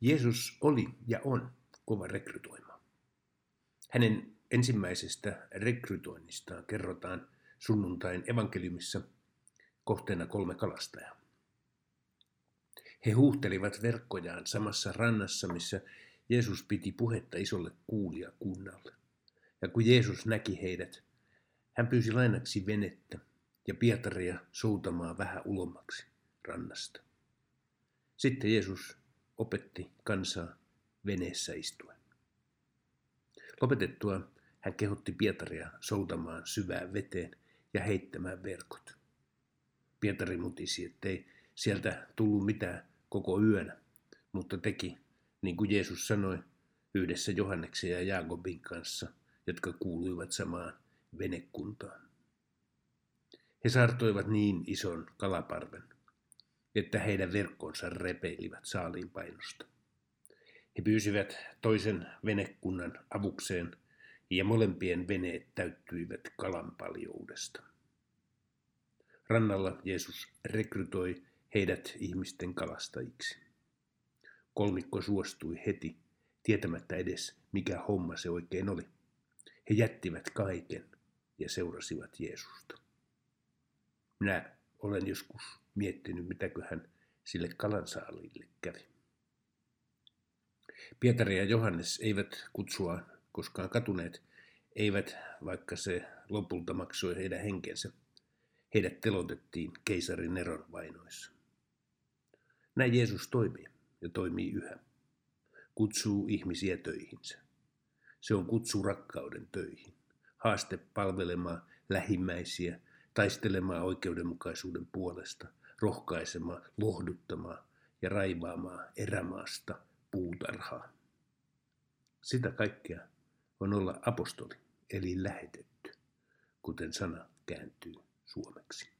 Jeesus oli ja on kova rekrytoima. Hänen ensimmäisestä rekrytoinnistaan kerrotaan sunnuntain evankeliumissa kohteena kolme kalastajaa. He huuhtelivat verkkojaan samassa rannassa, missä Jeesus piti puhetta isolle kuulijakunnalle. Ja kun Jeesus näki heidät, hän pyysi lainaksi venettä ja Pietaria soutamaan vähän ulommaksi rannasta. Sitten Jeesus opetti kansaa veneessä istuen. Lopetettua hän kehotti Pietaria soutamaan syvään veteen ja heittämään verkot. Pietari mutisi, ettei sieltä tullut mitään koko yönä, mutta teki, niin kuin Jeesus sanoi, yhdessä Johanneksen ja Jaakobin kanssa, jotka kuuluivat samaan venekuntaan. He saartoivat niin ison kalaparven, että heidän verkkonsa repeilivät saaliin painosta. He pyysivät toisen venekunnan avukseen ja molempien veneet täyttyivät kalan paljoudesta. Rannalla Jeesus rekrytoi heidät ihmisten kalastajiksi. Kolmikko suostui heti, tietämättä edes mikä homma se oikein oli. He jättivät kaiken ja seurasivat Jeesusta. Minä olen joskus miettinyt, mitäköhän sille kalansaaliille kävi. Pietari ja Johannes eivät kutsua koskaan katuneet, eivät vaikka se lopulta maksoi heidän henkensä. Heidät telotettiin keisarin Neron vainoissa. Näin Jeesus toimii ja toimii yhä. Kutsuu ihmisiä töihinsä. Se on kutsu rakkauden töihin. Haaste palvelemaan lähimmäisiä, taistelemaan oikeudenmukaisuuden puolesta, rohkaisemaan, lohduttamaan ja raivaamaan erämaasta puutarhaa. Sitä kaikkea on olla apostoli, eli lähetetty, kuten sana kääntyy suomeksi.